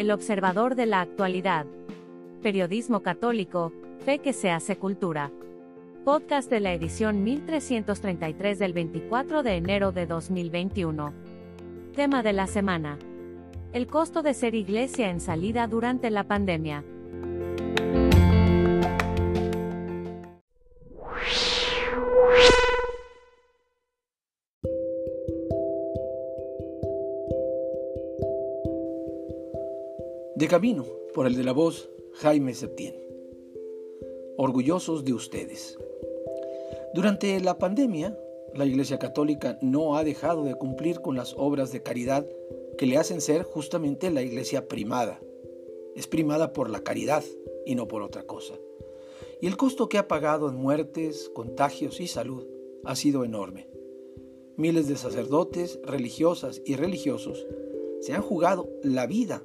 El observador de la actualidad. Periodismo católico, fe que se hace cultura. Podcast de la edición 1333 del 24 de enero de 2021. Tema de la semana. El costo de ser iglesia en salida durante la pandemia. De camino, por el de la voz, Jaime Septién. Orgullosos de ustedes. Durante la pandemia, la Iglesia Católica no ha dejado de cumplir con las obras de caridad que le hacen ser justamente la Iglesia primada. Es primada por la caridad y no por otra cosa. Y el costo que ha pagado en muertes, contagios y salud ha sido enorme. Miles de sacerdotes, religiosas y religiosos se han jugado la vida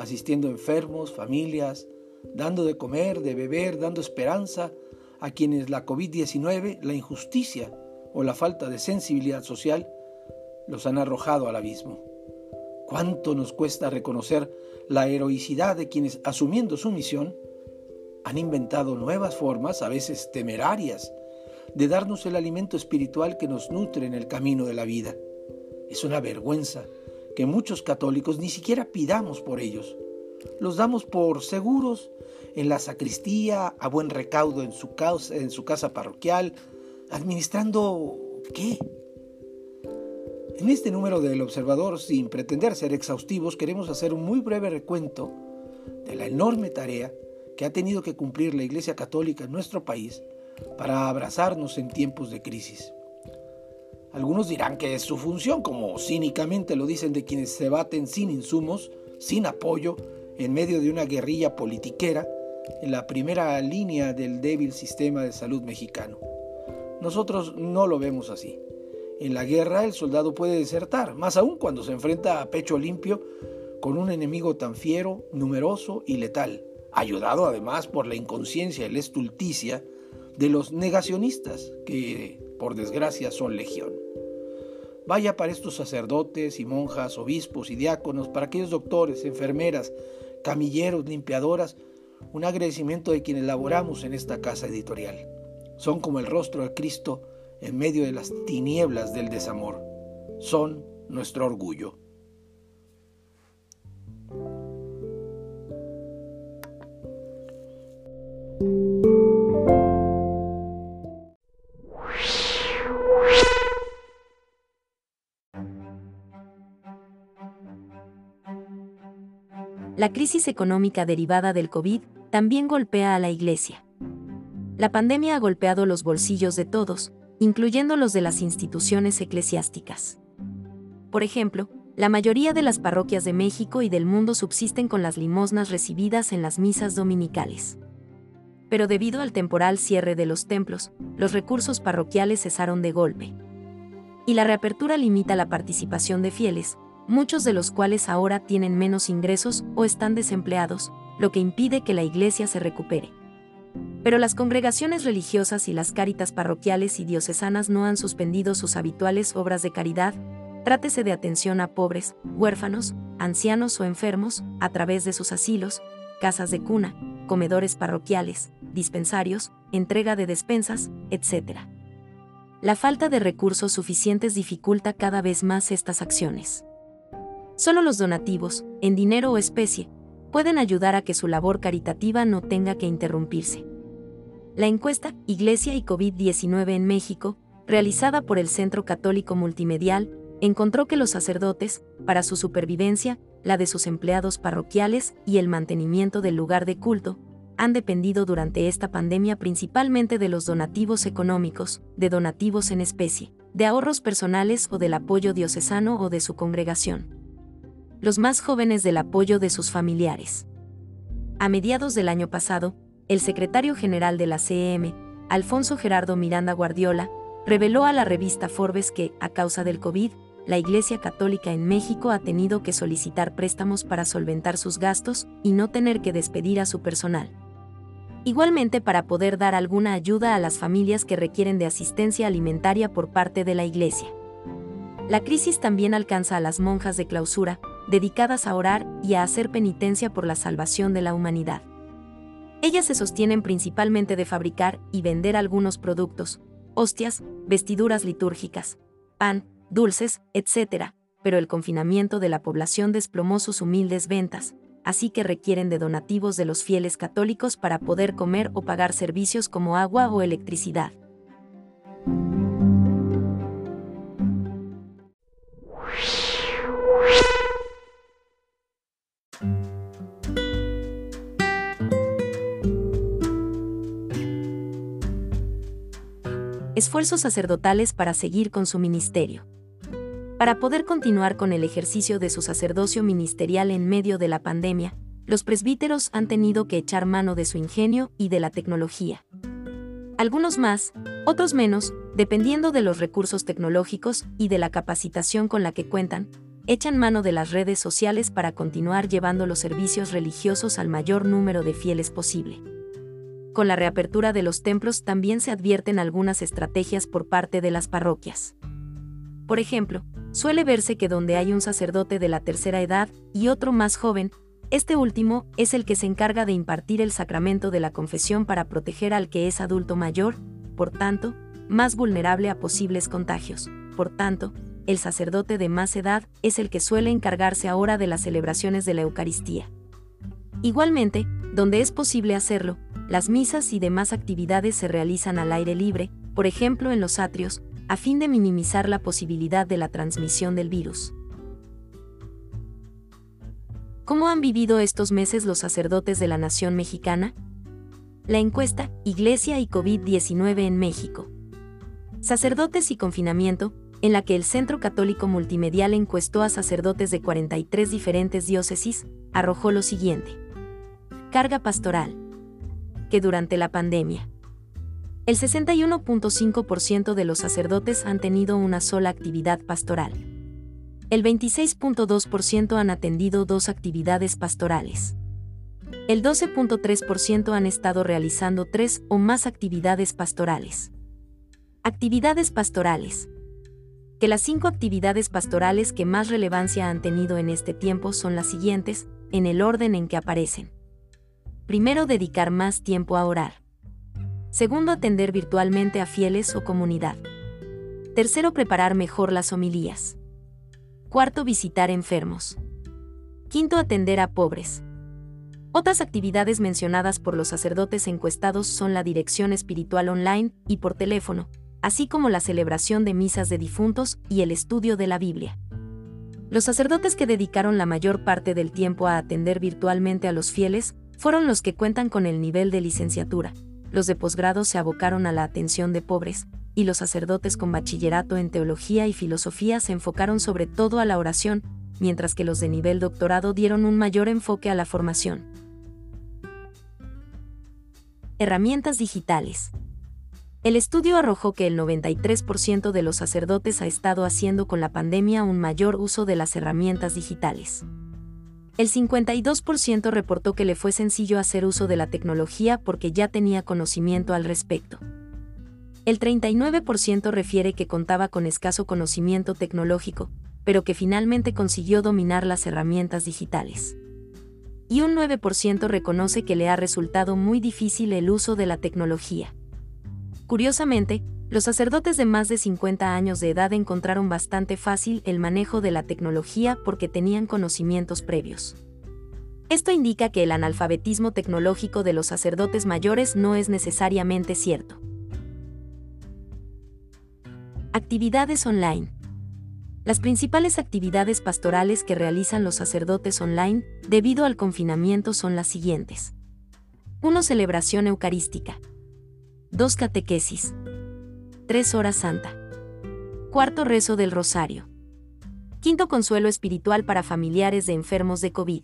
asistiendo enfermos, familias, dando de comer, de beber, dando esperanza a quienes la COVID-19, la injusticia o la falta de sensibilidad social los han arrojado al abismo. ¿Cuánto nos cuesta reconocer la heroicidad de quienes, asumiendo su misión, han inventado nuevas formas, a veces temerarias, de darnos el alimento espiritual que nos nutre en el camino de la vida? Es una vergüenza que muchos católicos ni siquiera pidamos por ellos. Los damos por seguros en la sacristía, a buen recaudo en su, en su casa parroquial, administrando ¿qué? En este número del Observador, sin pretender ser exhaustivos, queremos hacer un muy breve recuento de la enorme tarea que ha tenido que cumplir la Iglesia Católica en nuestro país para abrazarnos en tiempos de crisis. Algunos dirán que es su función, como cínicamente lo dicen de quienes se baten sin insumos, sin apoyo, en medio de una guerrilla politiquera, en la primera línea del débil sistema de salud mexicano. Nosotros no lo vemos así. En la guerra el soldado puede desertar, más aún cuando se enfrenta a pecho limpio con un enemigo tan fiero, numeroso y letal, ayudado además por la inconsciencia y la estulticia de los negacionistas, que por desgracia son legión. Vaya para estos sacerdotes y monjas, obispos y diáconos, para aquellos doctores, enfermeras, camilleros, limpiadoras, un agradecimiento de quienes laboramos en esta casa editorial. Son como el rostro de Cristo en medio de las tinieblas del desamor. Son nuestro orgullo. La crisis económica derivada del COVID también golpea a la Iglesia. La pandemia ha golpeado los bolsillos de todos, incluyendo los de las instituciones eclesiásticas. Por ejemplo, la mayoría de las parroquias de México y del mundo subsisten con las limosnas recibidas en las misas dominicales. Pero debido al temporal cierre de los templos, los recursos parroquiales cesaron de golpe. Y la reapertura limita la participación de fieles, muchos de los cuales ahora tienen menos ingresos o están desempleados, lo que impide que la iglesia se recupere. Pero las congregaciones religiosas y las cáritas parroquiales y diocesanas no han suspendido sus habituales obras de caridad, trátese de atención a pobres, huérfanos, ancianos o enfermos, a través de sus asilos, casas de cuna, comedores parroquiales, dispensarios, entrega de despensas, etc. La falta de recursos suficientes dificulta cada vez más estas acciones. Solo los donativos, en dinero o especie, pueden ayudar a que su labor caritativa no tenga que interrumpirse. La encuesta Iglesia y COVID-19 en México, realizada por el Centro Católico Multimedial, encontró que los sacerdotes, para su supervivencia, la de sus empleados parroquiales y el mantenimiento del lugar de culto, han dependido durante esta pandemia principalmente de los donativos económicos, de donativos en especie, de ahorros personales o del apoyo diocesano o de su congregación los más jóvenes del apoyo de sus familiares. A mediados del año pasado, el secretario general de la CEM, Alfonso Gerardo Miranda Guardiola, reveló a la revista Forbes que, a causa del COVID, la Iglesia Católica en México ha tenido que solicitar préstamos para solventar sus gastos y no tener que despedir a su personal. Igualmente para poder dar alguna ayuda a las familias que requieren de asistencia alimentaria por parte de la Iglesia. La crisis también alcanza a las monjas de clausura, dedicadas a orar y a hacer penitencia por la salvación de la humanidad. Ellas se sostienen principalmente de fabricar y vender algunos productos, hostias, vestiduras litúrgicas, pan, dulces, etc., pero el confinamiento de la población desplomó sus humildes ventas, así que requieren de donativos de los fieles católicos para poder comer o pagar servicios como agua o electricidad. Esfuerzos sacerdotales para seguir con su ministerio. Para poder continuar con el ejercicio de su sacerdocio ministerial en medio de la pandemia, los presbíteros han tenido que echar mano de su ingenio y de la tecnología. Algunos más, otros menos, dependiendo de los recursos tecnológicos y de la capacitación con la que cuentan, echan mano de las redes sociales para continuar llevando los servicios religiosos al mayor número de fieles posible. Con la reapertura de los templos también se advierten algunas estrategias por parte de las parroquias. Por ejemplo, Suele verse que donde hay un sacerdote de la tercera edad y otro más joven, este último es el que se encarga de impartir el sacramento de la confesión para proteger al que es adulto mayor, por tanto, más vulnerable a posibles contagios. Por tanto, el sacerdote de más edad es el que suele encargarse ahora de las celebraciones de la Eucaristía. Igualmente, donde es posible hacerlo, las misas y demás actividades se realizan al aire libre, por ejemplo en los atrios, a fin de minimizar la posibilidad de la transmisión del virus. ¿Cómo han vivido estos meses los sacerdotes de la nación mexicana? La encuesta Iglesia y COVID-19 en México. Sacerdotes y confinamiento, en la que el Centro Católico Multimedial encuestó a sacerdotes de 43 diferentes diócesis, arrojó lo siguiente. Carga pastoral. Que durante la pandemia, el 61.5% de los sacerdotes han tenido una sola actividad pastoral. El 26.2% han atendido dos actividades pastorales. El 12.3% han estado realizando tres o más actividades pastorales. Actividades pastorales. Que las cinco actividades pastorales que más relevancia han tenido en este tiempo son las siguientes, en el orden en que aparecen. Primero, dedicar más tiempo a orar. Segundo, atender virtualmente a fieles o comunidad. Tercero, preparar mejor las homilías. Cuarto, visitar enfermos. Quinto, atender a pobres. Otras actividades mencionadas por los sacerdotes encuestados son la dirección espiritual online y por teléfono, así como la celebración de misas de difuntos y el estudio de la Biblia. Los sacerdotes que dedicaron la mayor parte del tiempo a atender virtualmente a los fieles fueron los que cuentan con el nivel de licenciatura, los de posgrado se abocaron a la atención de pobres, y los sacerdotes con bachillerato en teología y filosofía se enfocaron sobre todo a la oración, mientras que los de nivel doctorado dieron un mayor enfoque a la formación. Herramientas digitales. El estudio arrojó que el 93% de los sacerdotes ha estado haciendo con la pandemia un mayor uso de las herramientas digitales. El 52% reportó que le fue sencillo hacer uso de la tecnología porque ya tenía conocimiento al respecto. El 39% refiere que contaba con escaso conocimiento tecnológico, pero que finalmente consiguió dominar las herramientas digitales. Y un 9% reconoce que le ha resultado muy difícil el uso de la tecnología. Curiosamente, los sacerdotes de más de 50 años de edad encontraron bastante fácil el manejo de la tecnología porque tenían conocimientos previos. Esto indica que el analfabetismo tecnológico de los sacerdotes mayores no es necesariamente cierto. Actividades online. Las principales actividades pastorales que realizan los sacerdotes online debido al confinamiento son las siguientes. 1. Celebración eucarística. 2. Catequesis. 3 horas santa. Cuarto rezo del rosario. Quinto consuelo espiritual para familiares de enfermos de COVID.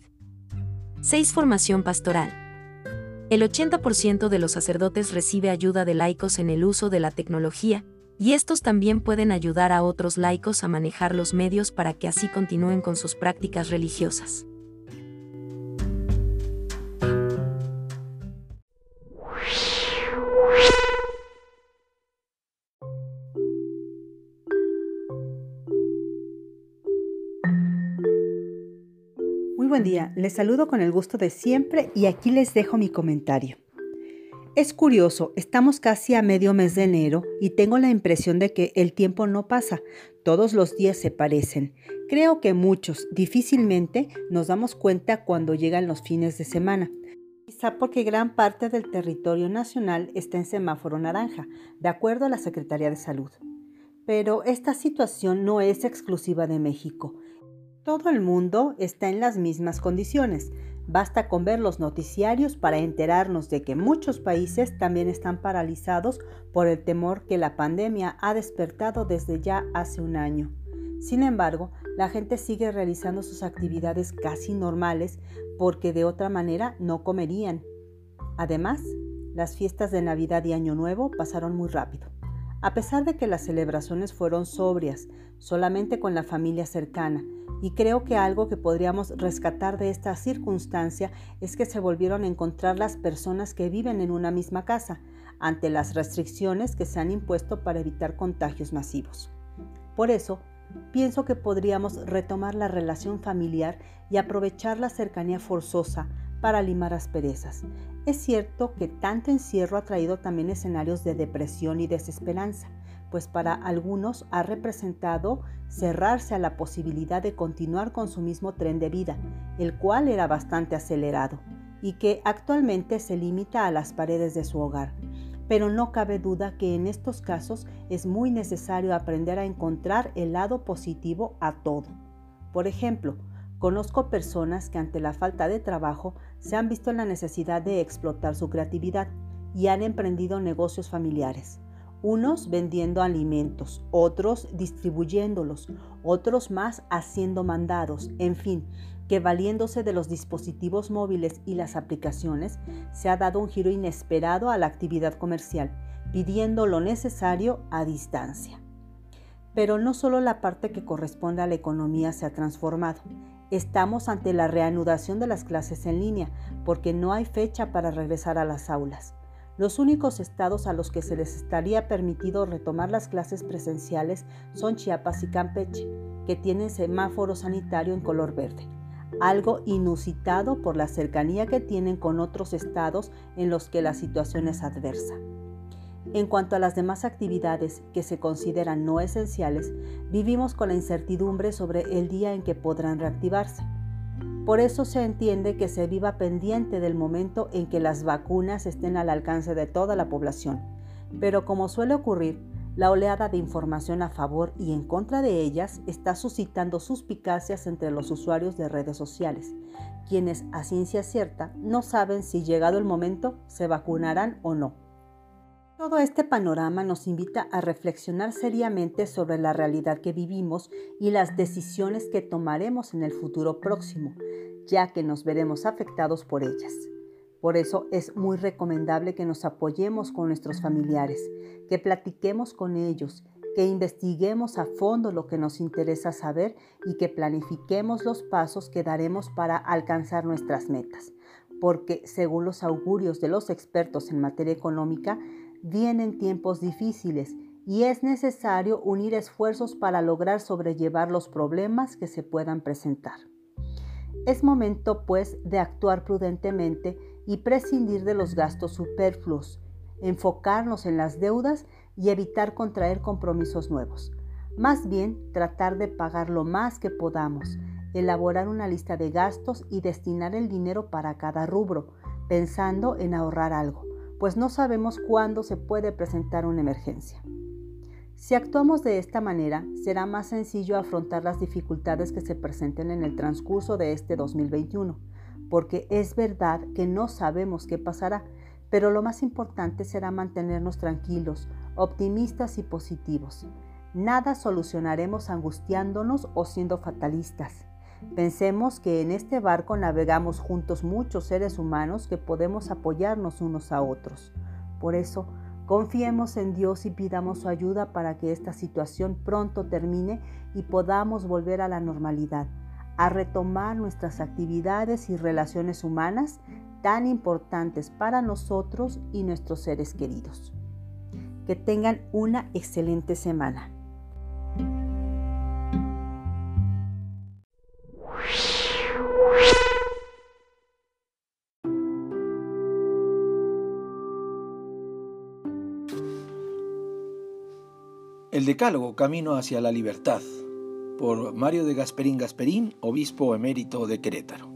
6. Formación pastoral. El 80% de los sacerdotes recibe ayuda de laicos en el uso de la tecnología, y estos también pueden ayudar a otros laicos a manejar los medios para que así continúen con sus prácticas religiosas. Buen día, les saludo con el gusto de siempre y aquí les dejo mi comentario. Es curioso, estamos casi a medio mes de enero y tengo la impresión de que el tiempo no pasa, todos los días se parecen. Creo que muchos difícilmente nos damos cuenta cuando llegan los fines de semana. Quizá porque gran parte del territorio nacional está en semáforo naranja, de acuerdo a la Secretaría de Salud. Pero esta situación no es exclusiva de México. Todo el mundo está en las mismas condiciones. Basta con ver los noticiarios para enterarnos de que muchos países también están paralizados por el temor que la pandemia ha despertado desde ya hace un año. Sin embargo, la gente sigue realizando sus actividades casi normales porque de otra manera no comerían. Además, las fiestas de Navidad y Año Nuevo pasaron muy rápido. A pesar de que las celebraciones fueron sobrias, solamente con la familia cercana, y creo que algo que podríamos rescatar de esta circunstancia es que se volvieron a encontrar las personas que viven en una misma casa ante las restricciones que se han impuesto para evitar contagios masivos. Por eso, pienso que podríamos retomar la relación familiar y aprovechar la cercanía forzosa para limar asperezas. Es cierto que tanto encierro ha traído también escenarios de depresión y desesperanza, pues para algunos ha representado cerrarse a la posibilidad de continuar con su mismo tren de vida, el cual era bastante acelerado y que actualmente se limita a las paredes de su hogar. Pero no cabe duda que en estos casos es muy necesario aprender a encontrar el lado positivo a todo. Por ejemplo, conozco personas que ante la falta de trabajo se han visto en la necesidad de explotar su creatividad y han emprendido negocios familiares unos vendiendo alimentos, otros distribuyéndolos, otros más haciendo mandados, en fin, que valiéndose de los dispositivos móviles y las aplicaciones, se ha dado un giro inesperado a la actividad comercial, pidiendo lo necesario a distancia. Pero no solo la parte que corresponde a la economía se ha transformado. Estamos ante la reanudación de las clases en línea, porque no hay fecha para regresar a las aulas. Los únicos estados a los que se les estaría permitido retomar las clases presenciales son Chiapas y Campeche, que tienen semáforo sanitario en color verde, algo inusitado por la cercanía que tienen con otros estados en los que la situación es adversa. En cuanto a las demás actividades que se consideran no esenciales, vivimos con la incertidumbre sobre el día en que podrán reactivarse. Por eso se entiende que se viva pendiente del momento en que las vacunas estén al alcance de toda la población. Pero como suele ocurrir, la oleada de información a favor y en contra de ellas está suscitando suspicacias entre los usuarios de redes sociales, quienes a ciencia cierta no saben si llegado el momento se vacunarán o no. Todo este panorama nos invita a reflexionar seriamente sobre la realidad que vivimos y las decisiones que tomaremos en el futuro próximo, ya que nos veremos afectados por ellas. Por eso es muy recomendable que nos apoyemos con nuestros familiares, que platiquemos con ellos, que investiguemos a fondo lo que nos interesa saber y que planifiquemos los pasos que daremos para alcanzar nuestras metas. Porque según los augurios de los expertos en materia económica, vienen tiempos difíciles y es necesario unir esfuerzos para lograr sobrellevar los problemas que se puedan presentar. Es momento, pues, de actuar prudentemente y prescindir de los gastos superfluos, enfocarnos en las deudas y evitar contraer compromisos nuevos. Más bien, tratar de pagar lo más que podamos, elaborar una lista de gastos y destinar el dinero para cada rubro, pensando en ahorrar algo, pues no sabemos cuándo se puede presentar una emergencia. Si actuamos de esta manera, será más sencillo afrontar las dificultades que se presenten en el transcurso de este 2021, porque es verdad que no sabemos qué pasará, pero lo más importante será mantenernos tranquilos, optimistas y positivos. Nada solucionaremos angustiándonos o siendo fatalistas. Pensemos que en este barco navegamos juntos muchos seres humanos que podemos apoyarnos unos a otros. Por eso, Confiemos en Dios y pidamos su ayuda para que esta situación pronto termine y podamos volver a la normalidad, a retomar nuestras actividades y relaciones humanas tan importantes para nosotros y nuestros seres queridos. Que tengan una excelente semana. Decálogo, Camino hacia la Libertad, por Mario de Gasperín Gasperín, obispo emérito de Querétaro.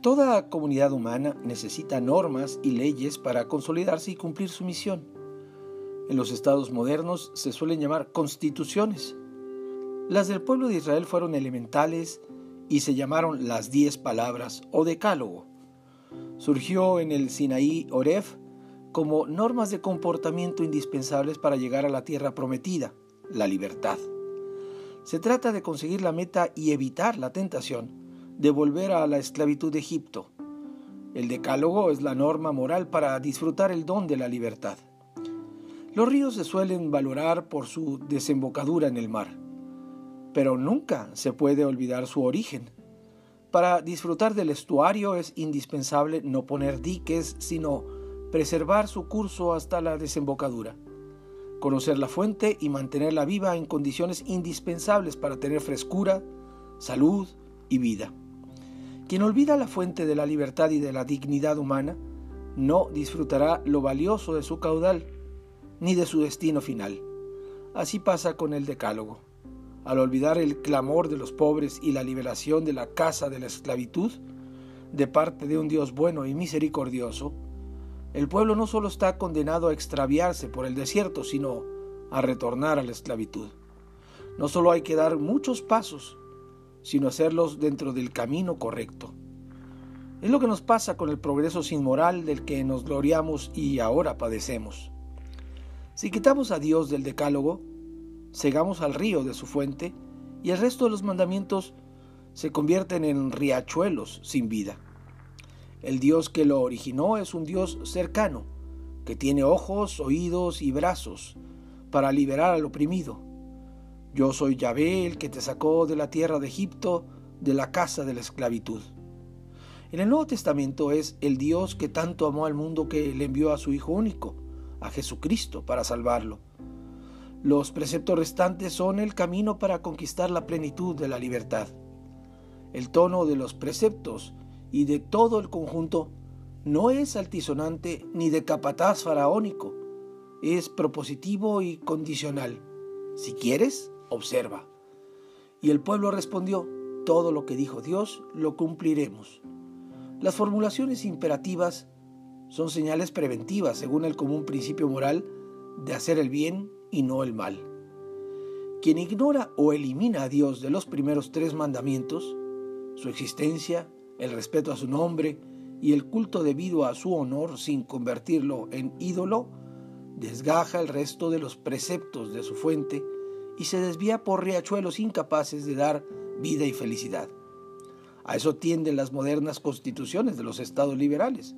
Toda comunidad humana necesita normas y leyes para consolidarse y cumplir su misión. En los estados modernos se suelen llamar constituciones. Las del pueblo de Israel fueron elementales y se llamaron las diez palabras o decálogo. Surgió en el Sinaí Oref como normas de comportamiento indispensables para llegar a la tierra prometida, la libertad. Se trata de conseguir la meta y evitar la tentación de volver a la esclavitud de Egipto. El decálogo es la norma moral para disfrutar el don de la libertad. Los ríos se suelen valorar por su desembocadura en el mar, pero nunca se puede olvidar su origen. Para disfrutar del estuario es indispensable no poner diques, sino preservar su curso hasta la desembocadura, conocer la fuente y mantenerla viva en condiciones indispensables para tener frescura, salud y vida. Quien olvida la fuente de la libertad y de la dignidad humana, no disfrutará lo valioso de su caudal, ni de su destino final. Así pasa con el Decálogo. Al olvidar el clamor de los pobres y la liberación de la casa de la esclavitud, de parte de un Dios bueno y misericordioso, el pueblo no solo está condenado a extraviarse por el desierto, sino a retornar a la esclavitud. No solo hay que dar muchos pasos, sino hacerlos dentro del camino correcto. Es lo que nos pasa con el progreso sin moral del que nos gloriamos y ahora padecemos. Si quitamos a Dios del decálogo, cegamos al río de su fuente y el resto de los mandamientos se convierten en riachuelos sin vida. El Dios que lo originó es un Dios cercano, que tiene ojos, oídos y brazos para liberar al oprimido. Yo soy Yahvé, el que te sacó de la tierra de Egipto, de la casa de la esclavitud. En el Nuevo Testamento es el Dios que tanto amó al mundo que le envió a su Hijo único, a Jesucristo, para salvarlo. Los preceptos restantes son el camino para conquistar la plenitud de la libertad. El tono de los preceptos y de todo el conjunto no es altisonante ni de capataz faraónico, es propositivo y condicional. Si quieres, observa. Y el pueblo respondió, todo lo que dijo Dios lo cumpliremos. Las formulaciones imperativas son señales preventivas según el común principio moral de hacer el bien y no el mal. Quien ignora o elimina a Dios de los primeros tres mandamientos, su existencia el respeto a su nombre y el culto debido a su honor sin convertirlo en ídolo, desgaja el resto de los preceptos de su fuente y se desvía por riachuelos incapaces de dar vida y felicidad. A eso tienden las modernas constituciones de los estados liberales.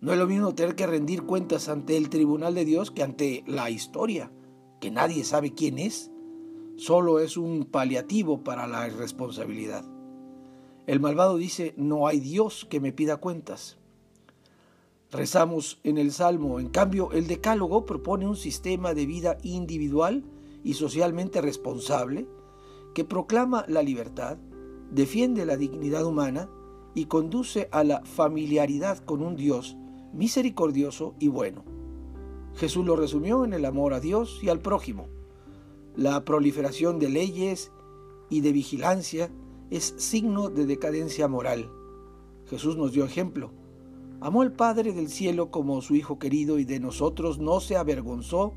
No es lo mismo tener que rendir cuentas ante el tribunal de Dios que ante la historia, que nadie sabe quién es. Solo es un paliativo para la irresponsabilidad. El malvado dice, no hay Dios que me pida cuentas. Rezamos en el Salmo, en cambio el Decálogo propone un sistema de vida individual y socialmente responsable que proclama la libertad, defiende la dignidad humana y conduce a la familiaridad con un Dios misericordioso y bueno. Jesús lo resumió en el amor a Dios y al prójimo, la proliferación de leyes y de vigilancia es signo de decadencia moral. Jesús nos dio ejemplo. Amó al Padre del cielo como su Hijo querido y de nosotros no se avergonzó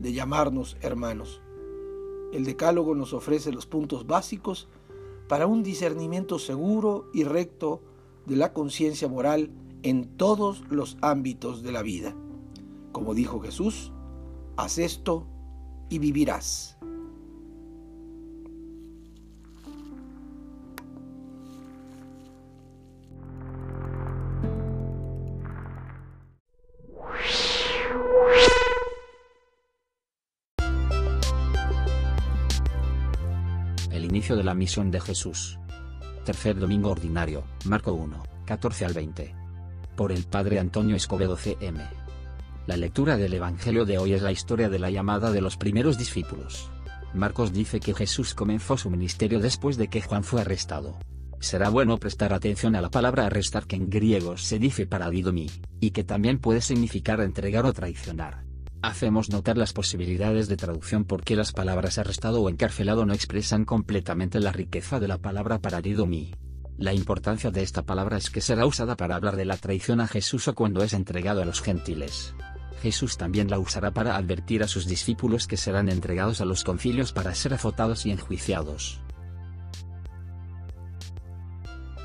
de llamarnos hermanos. El Decálogo nos ofrece los puntos básicos para un discernimiento seguro y recto de la conciencia moral en todos los ámbitos de la vida. Como dijo Jesús, haz esto y vivirás. De la misión de Jesús. Tercer domingo ordinario, Marco 1, 14 al 20. Por el Padre Antonio Escobedo CM. La lectura del Evangelio de hoy es la historia de la llamada de los primeros discípulos. Marcos dice que Jesús comenzó su ministerio después de que Juan fue arrestado. Será bueno prestar atención a la palabra arrestar que en griego se dice paradidomi, y que también puede significar entregar o traicionar. Hacemos notar las posibilidades de traducción porque las palabras arrestado o encarcelado no expresan completamente la riqueza de la palabra paradidomi. La importancia de esta palabra es que será usada para hablar de la traición a Jesús o cuando es entregado a los gentiles. Jesús también la usará para advertir a sus discípulos que serán entregados a los concilios para ser azotados y enjuiciados.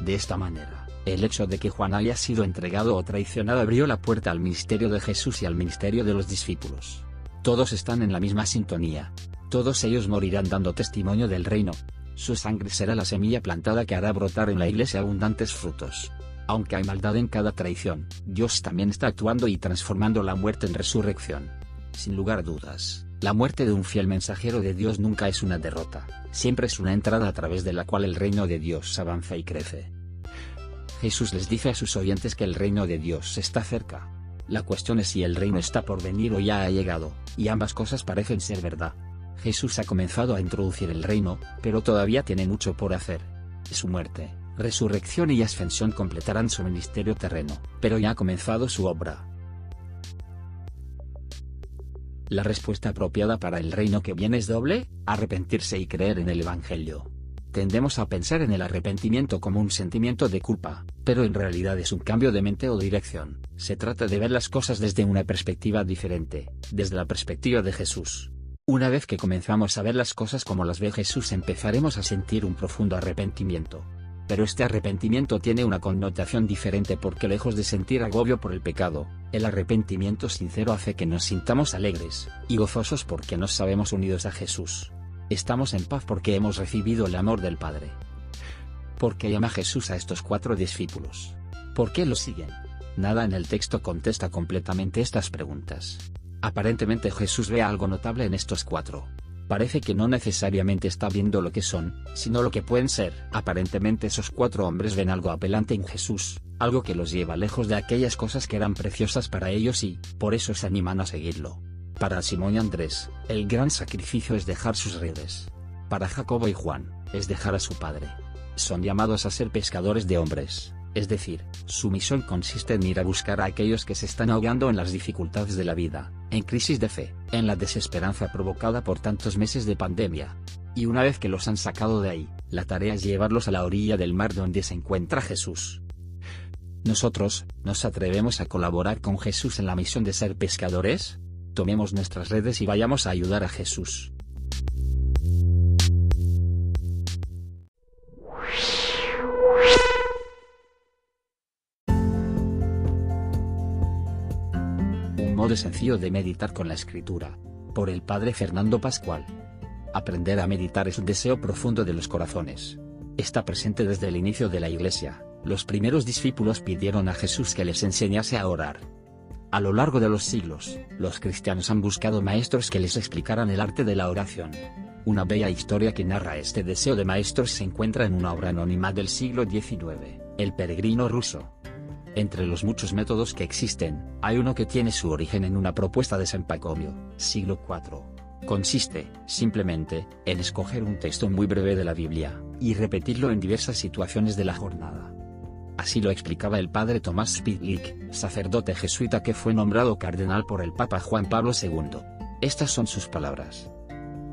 De esta manera, el hecho de que Juan haya sido entregado o traicionado abrió la puerta al ministerio de Jesús y al ministerio de los discípulos. Todos están en la misma sintonía. Todos ellos morirán dando testimonio del reino. Su sangre será la semilla plantada que hará brotar en la iglesia abundantes frutos. Aunque hay maldad en cada traición, Dios también está actuando y transformando la muerte en resurrección. Sin lugar a dudas, la muerte de un fiel mensajero de Dios nunca es una derrota, siempre es una entrada a través de la cual el reino de Dios avanza y crece. Jesús les dice a sus oyentes que el reino de Dios está cerca. La cuestión es si el reino está por venir o ya ha llegado, y ambas cosas parecen ser verdad. Jesús ha comenzado a introducir el reino, pero todavía tiene mucho por hacer. Su muerte, resurrección y ascensión completarán su ministerio terreno, pero ya ha comenzado su obra. La respuesta apropiada para el reino que viene es doble, arrepentirse y creer en el Evangelio. Tendemos a pensar en el arrepentimiento como un sentimiento de culpa, pero en realidad es un cambio de mente o dirección. Se trata de ver las cosas desde una perspectiva diferente, desde la perspectiva de Jesús. Una vez que comenzamos a ver las cosas como las ve Jesús empezaremos a sentir un profundo arrepentimiento. Pero este arrepentimiento tiene una connotación diferente porque lejos de sentir agobio por el pecado, el arrepentimiento sincero hace que nos sintamos alegres y gozosos porque nos sabemos unidos a Jesús. Estamos en paz porque hemos recibido el amor del Padre. ¿Por qué llama Jesús a estos cuatro discípulos? ¿Por qué los siguen? Nada en el texto contesta completamente estas preguntas. Aparentemente Jesús ve algo notable en estos cuatro. Parece que no necesariamente está viendo lo que son, sino lo que pueden ser. Aparentemente esos cuatro hombres ven algo apelante en Jesús, algo que los lleva lejos de aquellas cosas que eran preciosas para ellos y, por eso se animan a seguirlo. Para Simón y Andrés, el gran sacrificio es dejar sus redes. Para Jacobo y Juan, es dejar a su padre. Son llamados a ser pescadores de hombres, es decir, su misión consiste en ir a buscar a aquellos que se están ahogando en las dificultades de la vida, en crisis de fe, en la desesperanza provocada por tantos meses de pandemia. Y una vez que los han sacado de ahí, la tarea es llevarlos a la orilla del mar donde se encuentra Jesús. Nosotros, ¿nos atrevemos a colaborar con Jesús en la misión de ser pescadores? Tomemos nuestras redes y vayamos a ayudar a Jesús. Un modo sencillo de meditar con la escritura. Por el Padre Fernando Pascual. Aprender a meditar es un deseo profundo de los corazones. Está presente desde el inicio de la Iglesia. Los primeros discípulos pidieron a Jesús que les enseñase a orar. A lo largo de los siglos, los cristianos han buscado maestros que les explicaran el arte de la oración. Una bella historia que narra este deseo de maestros se encuentra en una obra anónima del siglo XIX, El peregrino ruso. Entre los muchos métodos que existen, hay uno que tiene su origen en una propuesta de San Pacomio, siglo IV. Consiste, simplemente, en escoger un texto muy breve de la Biblia, y repetirlo en diversas situaciones de la jornada. Así lo explicaba el padre Tomás Spidlik, sacerdote jesuita que fue nombrado cardenal por el Papa Juan Pablo II. Estas son sus palabras.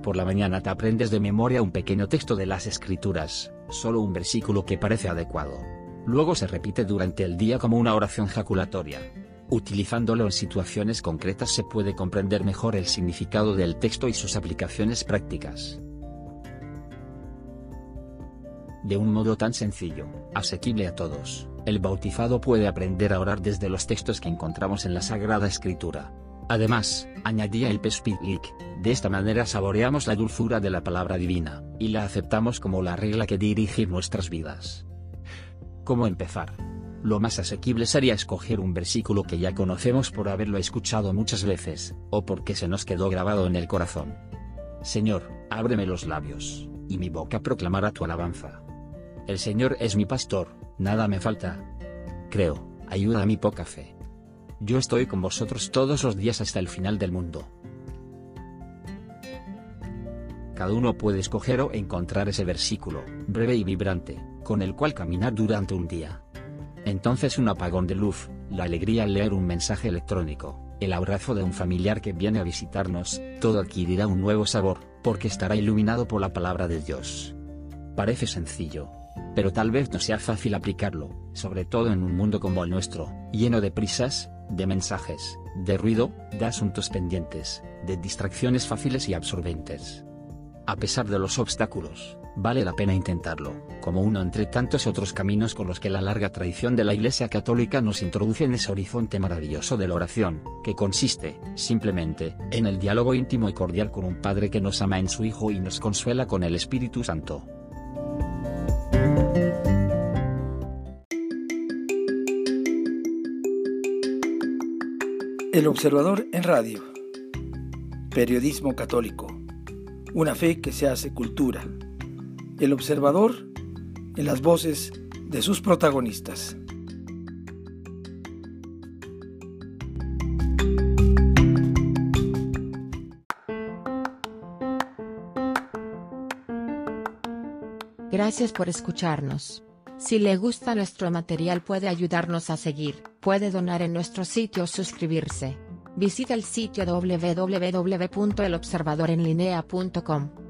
Por la mañana te aprendes de memoria un pequeño texto de las Escrituras, solo un versículo que parece adecuado. Luego se repite durante el día como una oración jaculatoria. Utilizándolo en situaciones concretas se puede comprender mejor el significado del texto y sus aplicaciones prácticas de un modo tan sencillo, asequible a todos. El bautizado puede aprender a orar desde los textos que encontramos en la Sagrada Escritura. Además, añadía el Pespidlik, de esta manera saboreamos la dulzura de la palabra divina, y la aceptamos como la regla que dirige nuestras vidas. ¿Cómo empezar? Lo más asequible sería escoger un versículo que ya conocemos por haberlo escuchado muchas veces, o porque se nos quedó grabado en el corazón. Señor, ábreme los labios, y mi boca proclamará tu alabanza. El Señor es mi pastor, nada me falta. Creo, ayuda a mi poca fe. Yo estoy con vosotros todos los días hasta el final del mundo. Cada uno puede escoger o encontrar ese versículo, breve y vibrante, con el cual caminar durante un día. Entonces un apagón de luz, la alegría al leer un mensaje electrónico, el abrazo de un familiar que viene a visitarnos, todo adquirirá un nuevo sabor, porque estará iluminado por la palabra de Dios. Parece sencillo. Pero tal vez no sea fácil aplicarlo, sobre todo en un mundo como el nuestro, lleno de prisas, de mensajes, de ruido, de asuntos pendientes, de distracciones fáciles y absorbentes. A pesar de los obstáculos, vale la pena intentarlo, como uno entre tantos otros caminos con los que la larga tradición de la Iglesia Católica nos introduce en ese horizonte maravilloso de la oración, que consiste, simplemente, en el diálogo íntimo y cordial con un Padre que nos ama en su Hijo y nos consuela con el Espíritu Santo. El Observador en Radio. Periodismo católico. Una fe que se hace cultura. El Observador en las voces de sus protagonistas. Gracias por escucharnos. Si le gusta nuestro material puede ayudarnos a seguir, puede donar en nuestro sitio o suscribirse. Visita el sitio www.elobservadorenlinea.com.